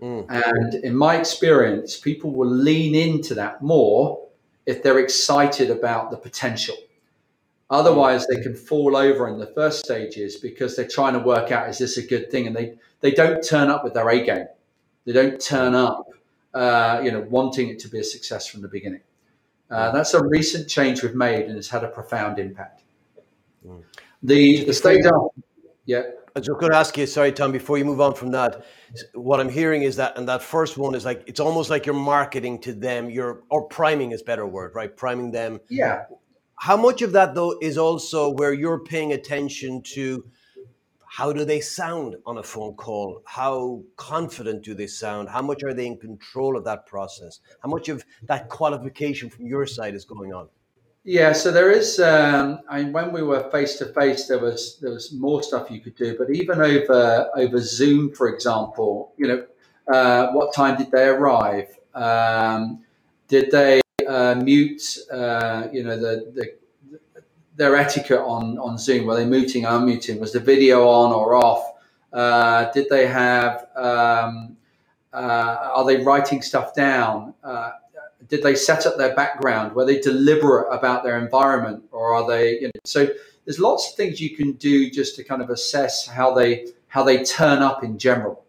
Mm. And in my experience, people will lean into that more if they're excited about the potential. Otherwise, they can fall over in the first stages because they're trying to work out is this a good thing, and they they don't turn up with their A game. They don't turn up, uh, you know, wanting it to be a success from the beginning. Uh, that's a recent change we've made, and it's had a profound impact. Mm. The the stage after, yeah. I was just going to ask you, sorry, Tom, before you move on from that, what I'm hearing is that, and that first one is like, it's almost like you're marketing to them, you're, or priming is better word, right? Priming them. Yeah. How much of that, though, is also where you're paying attention to how do they sound on a phone call? How confident do they sound? How much are they in control of that process? How much of that qualification from your side is going on? Yeah, so there is. Um, I mean, when we were face to face, there was there was more stuff you could do. But even over over Zoom, for example, you know, uh, what time did they arrive? Um, did they uh, mute? Uh, you know, the, the their etiquette on on Zoom. Were they muting, or unmuting? Was the video on or off? Uh, did they have? Um, uh, are they writing stuff down? Uh, did they set up their background? Were they deliberate about their environment, or are they? You know, so there's lots of things you can do just to kind of assess how they how they turn up in general.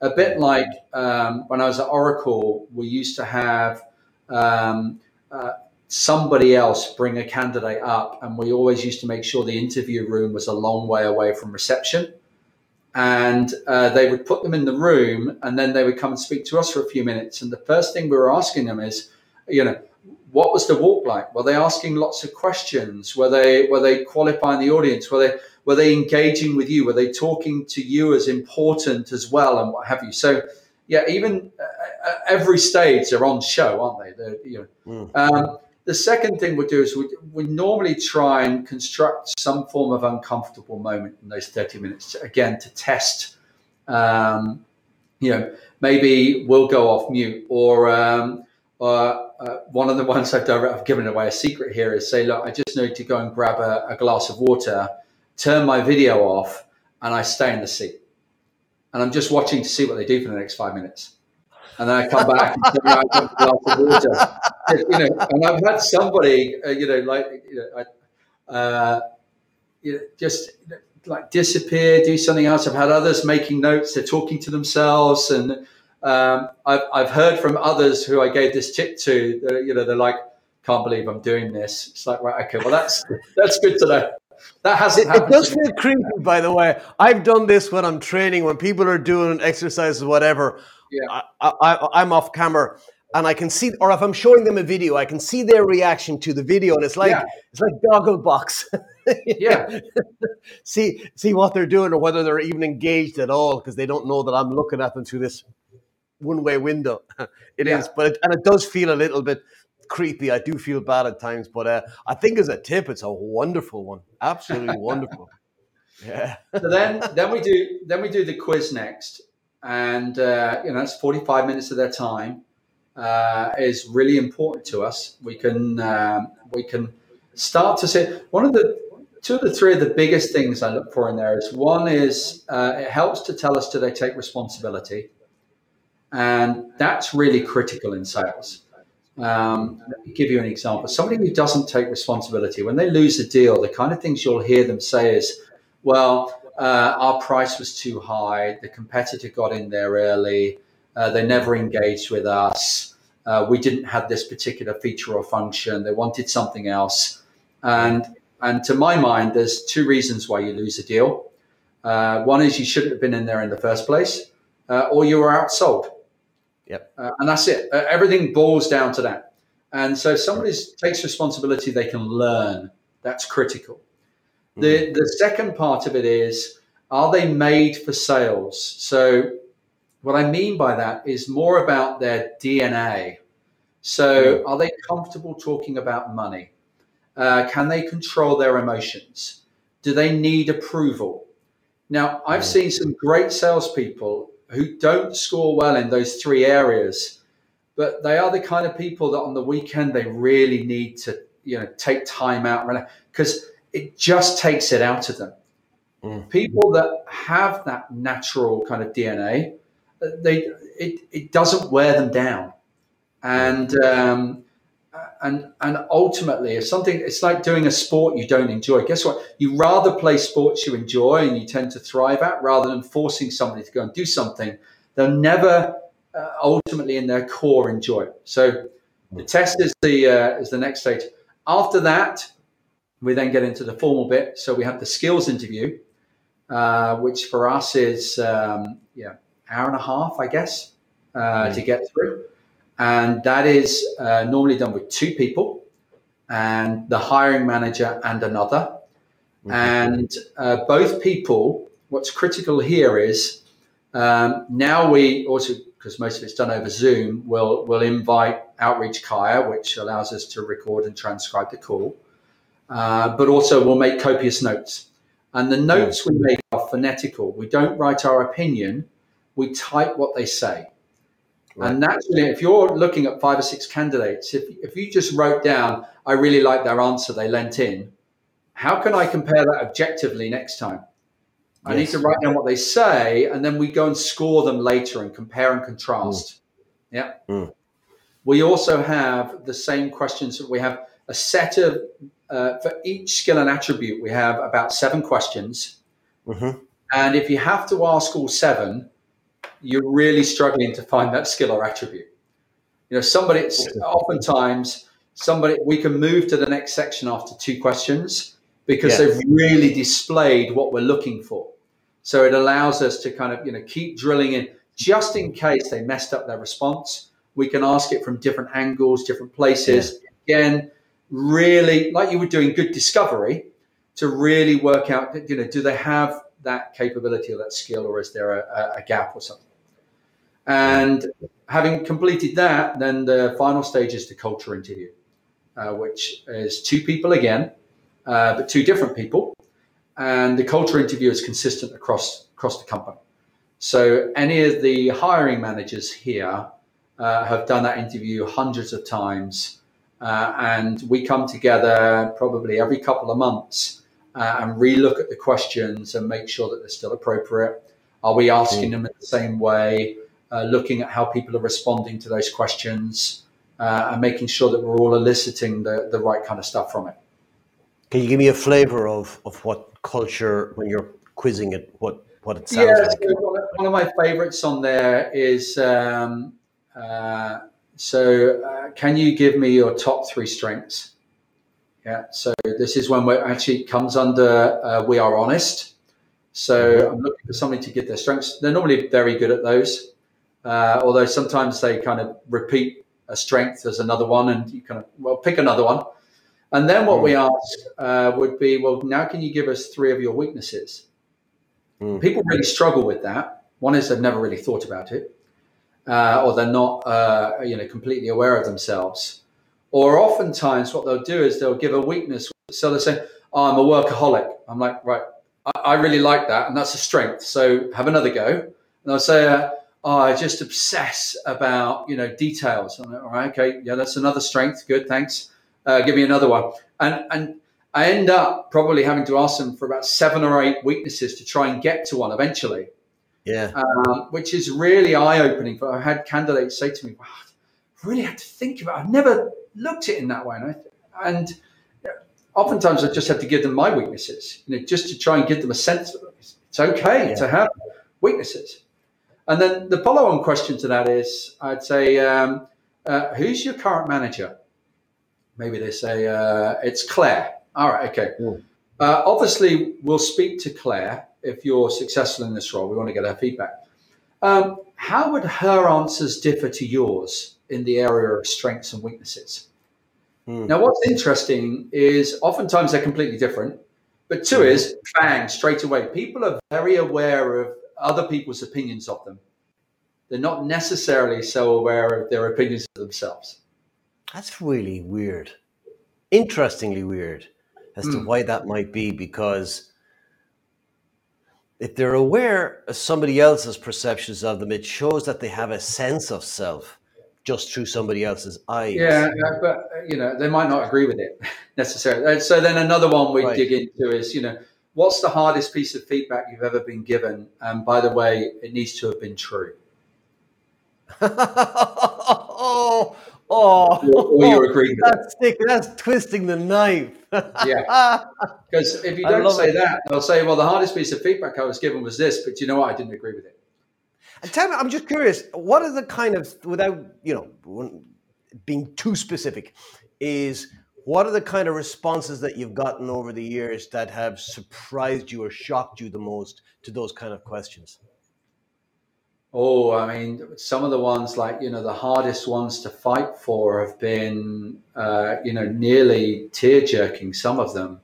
A bit like um, when I was at Oracle, we used to have um, uh, somebody else bring a candidate up, and we always used to make sure the interview room was a long way away from reception. And uh, they would put them in the room, and then they would come and speak to us for a few minutes. And the first thing we were asking them is, you know, what was the walk like? Were they asking lots of questions? Were they were they qualifying the audience? Were they were they engaging with you? Were they talking to you as important as well, and what have you? So, yeah, even uh, uh every stage they're on show, aren't they? They're, you know, mm. um, the second thing we do is we, we normally try and construct some form of uncomfortable moment in those 30 minutes, to, again, to test. Um, you know, maybe we'll go off mute or um, uh, uh, one of the ones I've done, I've given away a secret here is say, look, I just need to go and grab a, a, glass of water, turn my video off, and I stay in the seat. And I'm just watching to see what they do for the next five minutes. And then I come back and turn around a glass of water. You know, and I've had somebody, uh, you know, like, you know, I, uh, you know, just like disappear, do something else. I've had others making notes, they're talking to themselves and um, I've, I've heard from others who I gave this tip to, that, you know, they're like, can't believe I'm doing this. It's like, right, okay, well, that's that's good to know. That hasn't it, it does feel creepy, by the way. I've done this when I'm training, when people are doing exercises, whatever. Yeah. I, I, I'm off camera and I can see, or if I'm showing them a video, I can see their reaction to the video, and it's like yeah. it's like goggle box. yeah. see see what they're doing, or whether they're even engaged at all, because they don't know that I'm looking at them through this one way window. It yeah. is, but it, and it does feel a little bit creepy. I do feel bad at times, but uh, I think as a tip, it's a wonderful one. Absolutely wonderful. Yeah. so then, then we do then we do the quiz next, and uh, you know it's forty five minutes of their time. Uh, is really important to us. We can um, we can start to say one of the two of the three of the biggest things I look for in there is one is uh, it helps to tell us do they take responsibility and that's really critical in sales. Um, let me give you an example. Somebody who doesn't take responsibility, when they lose a deal, the kind of things you'll hear them say is, well, uh, our price was too high, the competitor got in there early, uh, they never engaged with us, uh, we didn't have this particular feature or function. They wanted something else. And, and to my mind, there's two reasons why you lose a deal. Uh, one is you shouldn't have been in there in the first place, uh, or you were outsold. Yep. Uh, and that's it. Uh, everything boils down to that. And so if somebody takes responsibility, they can learn. That's critical. Mm. The, the second part of it is, are they made for sales? So what I mean by that is more about their DNA. So, mm. are they comfortable talking about money? Uh, can they control their emotions? Do they need approval? Now, I've mm. seen some great salespeople who don't score well in those three areas, but they are the kind of people that on the weekend they really need to, you know, take time out because it just takes it out of them. Mm. People that have that natural kind of DNA, they it, it doesn't wear them down, and um, and and ultimately, if something it's like doing a sport you don't enjoy. Guess what? You rather play sports you enjoy and you tend to thrive at, rather than forcing somebody to go and do something they'll never uh, ultimately in their core enjoy. So the test is the uh, is the next stage. After that, we then get into the formal bit. So we have the skills interview, uh, which for us is um, yeah hour and a half, I guess, uh, mm. to get through. And that is uh, normally done with two people and the hiring manager and another. Mm-hmm. And uh, both people, what's critical here is um, now we also, because most of it's done over Zoom, We'll we'll invite Outreach Kaia, which allows us to record and transcribe the call. Uh, but also we'll make copious notes. And the notes we make are phonetical. We don't write our opinion we type what they say. Right. And naturally, if you're looking at five or six candidates, if, if you just wrote down, I really like their answer, they lent in, how can I compare that objectively next time? I need to write down what they say, and then we go and score them later and compare and contrast. Mm. Yeah. Mm. We also have the same questions. That we have a set of, uh, for each skill and attribute, we have about seven questions. Mm-hmm. And if you have to ask all seven, you're really struggling to find that skill or attribute. You know, somebody, oftentimes, somebody, we can move to the next section after two questions because they've really displayed what we're looking for. So it allows us to kind of, you know, keep drilling in just in case they messed up their response. We can ask it from different angles, different places. Yeah. Again, really, like you were doing good discovery to really work out, you know, do they have that capability or that skill or is there a, a gap or something? And having completed that, then the final stage is the culture interview, uh, which is two people again, uh, but two different people. And the culture interview is consistent across across the company. So any of the hiring managers here uh, have done that interview hundreds of times, uh, and we come together probably every couple of months uh, and relook at the questions and make sure that they're still appropriate. Are we asking mm. them in the same way? uh, looking at how people are responding to those questions uh, and making sure that we're all eliciting the, the right kind of stuff from it. Can you give me a flavor of, of what culture, when you're quizzing it, what, what it sounds yeah, like? So one of my favorites on there is um, uh, so, uh, can you give me your top three strengths? Yeah, so this is when we actually comes under uh, we are honest. So mm-hmm. I'm looking for somebody to give their strengths. They're normally very good at those. Uh, although sometimes they kind of repeat a strength as another one, and you kind of well pick another one. And then what mm. we ask uh, would be, well, now can you give us three of your weaknesses? Mm. People really struggle with that. One is they've never really thought about it, uh, or they're not, uh, you know, completely aware of themselves. Or oftentimes, what they'll do is they'll give a weakness. So they say, oh, "I'm a workaholic." I'm like, right, I, I, really like that, and that's a strength. So have another go. And they'll say, uh, oh, I just obsess about you know details. I'm like, all right, okay, yeah, that's another strength. Good, thanks. Uh, give me another one. And and I end up probably having to ask them for about seven or eight weaknesses to try and get to one eventually. Yeah, um, which is really eye opening. For I had candidates say to me, wow, I really had to think about. It. I've never looked at it in that way, and, I, and oftentimes I just had to give them my weaknesses, you know, just to try and give them a sense of it. It's okay yeah. to have weaknesses. And then the follow on question to that is I'd say, um, uh, who's your current manager? Maybe they say, uh, it's Claire. All right, okay. Mm. Uh, obviously, we'll speak to Claire if you're successful in this role. We want to get her feedback. Um, how would her answers differ to yours in the area of strengths and weaknesses? Mm. Now, what's interesting is oftentimes they're completely different. But two Mhm. is bang, straight away. People are very aware of other people's opinions of them. They're not necessarily so aware of their opinions of themselves. That's really weird. Interestingly weird as to Mm. why that might be because if they're aware of somebody else's perceptions of them, it shows that they have a sense of self just through somebody else's eyes. Yeah, but you know they might not agree with it necessarily. So then another one we Right. dig into is you know what's the hardest piece of feedback you've ever been given? And by the way, it needs to have been true, oh, oh, or, or you agree with it. that's. That's twisting the knife. Yeah. Because if you don't say it. that, they'll say, "Well, the hardest piece of feedback I was given was this," but you know what? I didn't agree with it. And tell me, I'm just curious. What are the kind of, without you know, being too specific, is what are the kind of responses that you've gotten over the years that have surprised you or shocked you the most to those kind of questions? Oh, I mean, some of the ones like you know the hardest ones to fight for have been uh, you know nearly tear jerking. Some of them,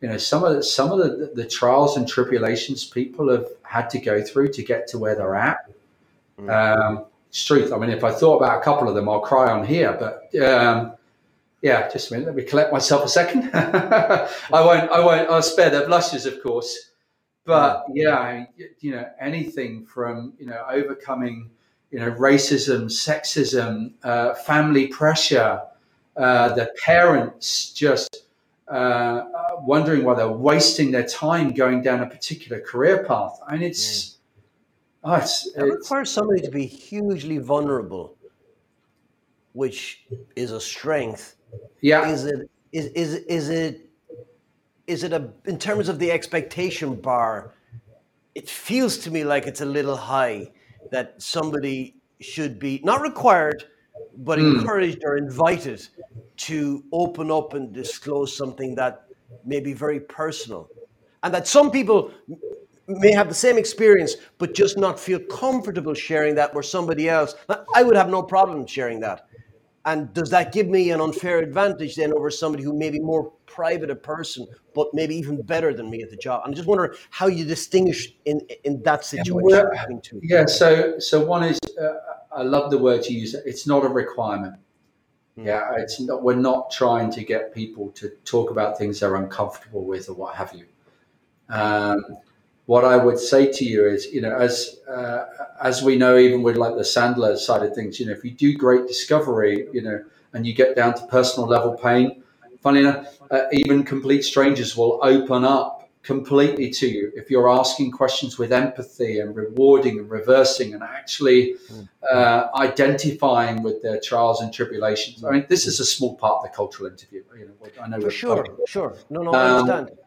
you know, some of the, some of the, the trials and tribulations people have had to go through to get to where they're at. Mm. Um, it's truth. I mean, if I thought about a couple of them, I'll cry on here. But um, yeah, just a minute. Let me collect myself a second. I won't. I won't. I'll spare the blushes, of course. But yeah, you know, anything from you know overcoming you know racism, sexism, uh, family pressure, uh, the parents just uh, uh, wondering why they're wasting their time going down a particular career path. I mean, it's oh, it's, It requires somebody to be hugely vulnerable, which is a strength. yeah. Is it? Is is is it? Is it a in terms of the expectation bar? It feels to me like it's a little high that somebody should be not required, but Hmm. encouraged or invited to open up and disclose something that may be very personal, and that some people may have the same experience but just not feel comfortable sharing that with somebody else i would have no problem sharing that and does that give me an unfair advantage then over somebody who may be more private a person but maybe even better than me at the job i'm just wondering how you distinguish in in that situation two Yeah, so so one is uh, I love the word you use. It's not a requirement. Hmm. Yeah, it's not. We're not trying to get people to talk about things they're uncomfortable with or what have you. Um, what I would say to you is, you know, as uh, as we know, even with like the Sandler side of things, you know, if you do great discovery, you know, and you get down to personal level pain, funny enough, uh, even complete strangers will open up completely to you if you're asking questions with empathy and rewarding and reversing and actually uh, identifying with their trials and tribulations. I mean, this is a small part of the cultural interview. You know, I know sure sure no no i Um, understand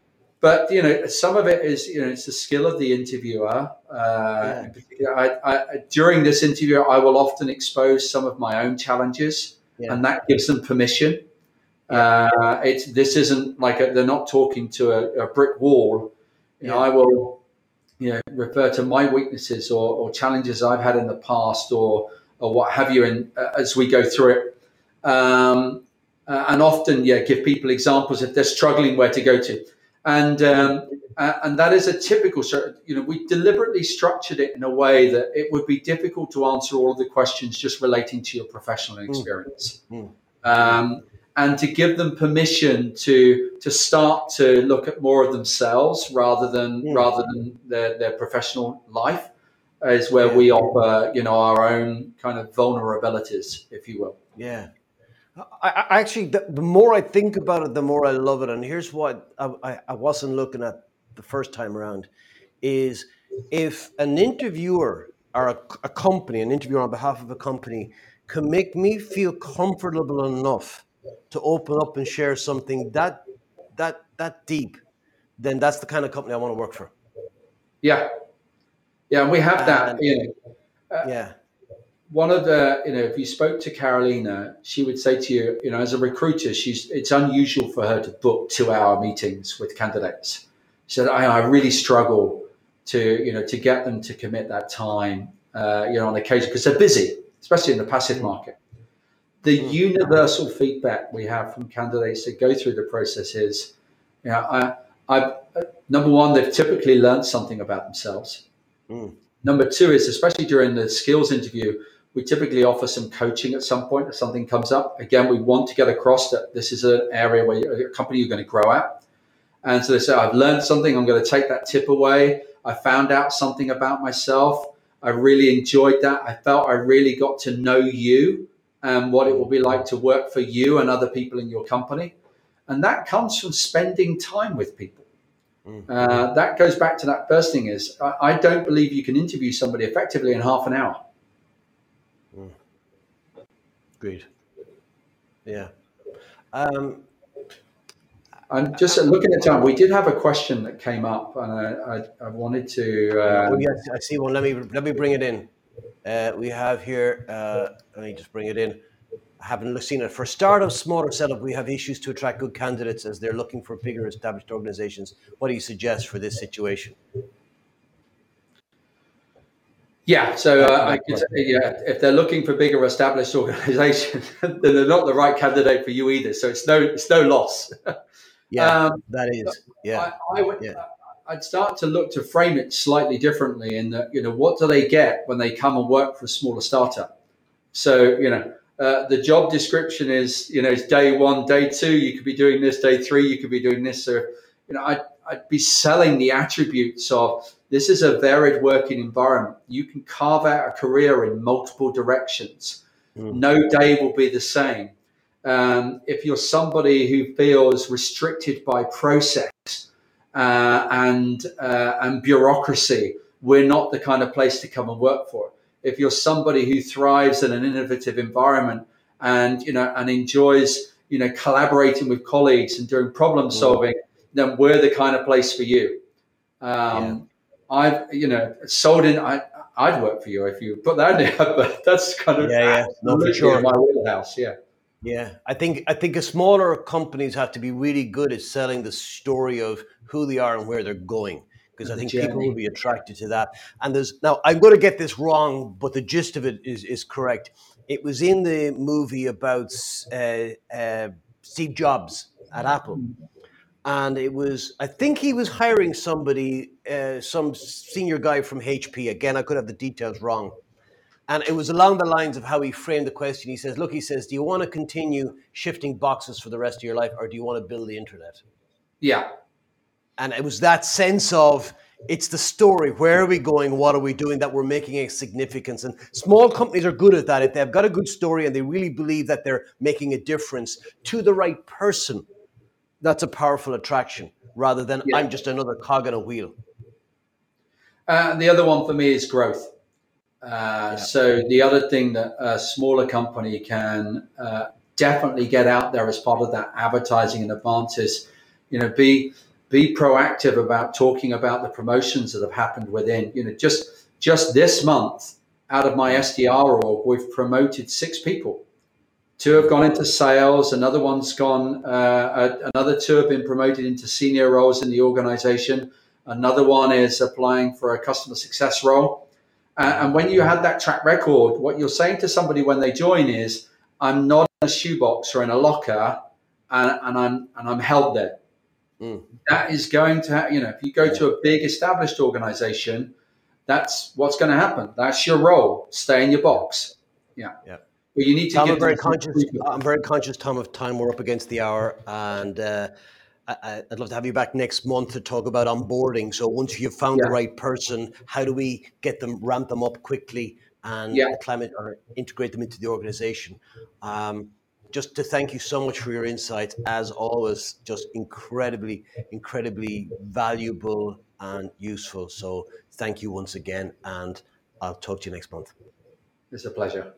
but you know, some of it is you know it's the skill of the interviewer. Uh, Yeah. I, I, during this interview, I will often expose some of my own challenges, Yeah. and that gives them permission. Uh, it's this isn't like a, they're not talking to a, a brick wall. You know, I will you know refer to my weaknesses or, or challenges I've had in the past or or what have you, and uh, as we go through it. Um, uh, and often, yeah, give people examples if they're struggling where to go to and um, uh, and that is a typical you know we deliberately structured it in a way that it would be difficult to answer all of the questions just relating to your professional experience Mm. um, and to give them permission to to start to look at more of themselves rather than Mm. rather than their, their professional life is where Yeah. we offer you know our own kind of vulnerabilities if you will Yeah. I, I actually, the, the more I think about it, the more I love it. And here's what I, I, I wasn't looking at the first time around is if an interviewer or a, a company, an interviewer on behalf of a company, can make me feel comfortable enough to open up and share something that that that deep, then that's the kind of company I want to work for. yeah yeah and we have that And- you know Yeah. one of the, you know, if you spoke to Carolina, she would say to you, you know, as a recruiter, she's it's unusual for her to book two-hour meetings with candidates. She said, I, I really struggle to, you know, to get them to commit that time, uh, you know, on occasion because they're busy, especially in the passive market. The mm. universal feedback we have from candidates that go through the process is, you know, I, I, number one, they've typically learned something about themselves. Mm. Number two is, especially during the skills interview, we typically offer some coaching at some point if something comes up. Again, we want to get across that this is an area where a company you're going to grow at. And so they say, I've learned something. I'm going to take that tip away. I found out something about myself. I really enjoyed that. I felt I really got to know you and what it will be like to work for you and other people in your company. And that comes from spending time with people. Mm. Uh, that goes back to that first thing is I, I don't believe you can interview somebody effectively in half an hour. Agreed. Yeah. Um, I'm just looking at time. We did have a question that came up, and I, I, I wanted to. Uh, oh yes, I see one. Let me let me bring it in. Uh, we have here. Uh, let me just bring it in. I haven't seen it. For startup, smaller setup, we have issues to attract good candidates as they're looking for bigger established organizations. What do you suggest for this situation? Yeah, so uh, I could say, yeah, if they're looking for bigger established organisations, then they're not the right candidate for you either. So it's no, it's no loss. yeah, um, that is. Yeah, I, I would, yeah. I'd start to look to frame it slightly differently in that you know what do they get when they come and work for a smaller startup? So you know uh, the job description is you know it's day one, day two. You could be doing this. Day three, you could be doing this. So you know I I'd be selling the attributes of this is a varied working environment. You can carve out a career in multiple directions. Mm. No day will be the same. Um, if you're somebody who feels restricted by process uh, and uh, and bureaucracy, we're not the kind of place to come and work for. If you're somebody who thrives in an innovative environment and you know and enjoys you know collaborating with colleagues and doing problem hmm. solving, mm then we're the kind of place for you. Um, yeah. I've, you know, sold in, I, I'd work for you if you put that in there, but that's kind of yeah, yeah. No, for sure. my wheelhouse. Yeah. Yeah, I think I think a smaller companies have to be really good at selling the story of who they are and where they're going because I think journey. people will be attracted to that. And there's now I'm going to get this wrong, but the gist of it is is correct. It was in the movie about uh, uh, Steve Jobs at Apple, and it was I think he was hiring somebody, uh, some senior guy from HP. Again, I could have the details wrong, and it was along the lines of how he framed the question. He says, "Look, he says, do you want to continue shifting boxes for the rest of your life, or do you want to build the internet?" Yeah, and it was that sense of it's the story. Where are we going? What are we doing? That we're making a significance. And small companies are good at that. If they've got a good story and they really believe that they're making a difference to the right person that's a powerful attraction rather than yeah. I'm just another cog in a wheel. Uh, the other one for me is growth. Uh, yeah. So the other thing that a smaller company can uh, definitely get out there as part of that advertising in advance is, you know, be be proactive about talking about the promotions that have happened within. You know, just just this month, out of my SDR org, we've promoted six people Two have gone into sales. Another one's gone. Uh, another two have been promoted into senior roles in the organization. Another one is applying for a customer success role. Uh, and when you had that track record, what you're saying to somebody when they join is, "I'm not in a shoebox or in a locker, and, and I'm and I'm held there." Mm. That is going to, ha- you know, if you go to a big established organization, that's what's going to happen. That's your role. Stay in your box. Yeah. Yeah. Well, you need to. Tom, I'm very conscious. I'm very conscious, Tom, of time. We're up against the hour, and uh, I, would love to have you back next month to talk about onboarding. So once you've found yeah. the right person, how do we get them, ramp them up quickly, and yeah. climate or integrate them into the organization? Um, just to thank you so much for your insights, as always, just incredibly, incredibly valuable and useful. So thank you once again, and I'll talk to you next month. It's a pleasure.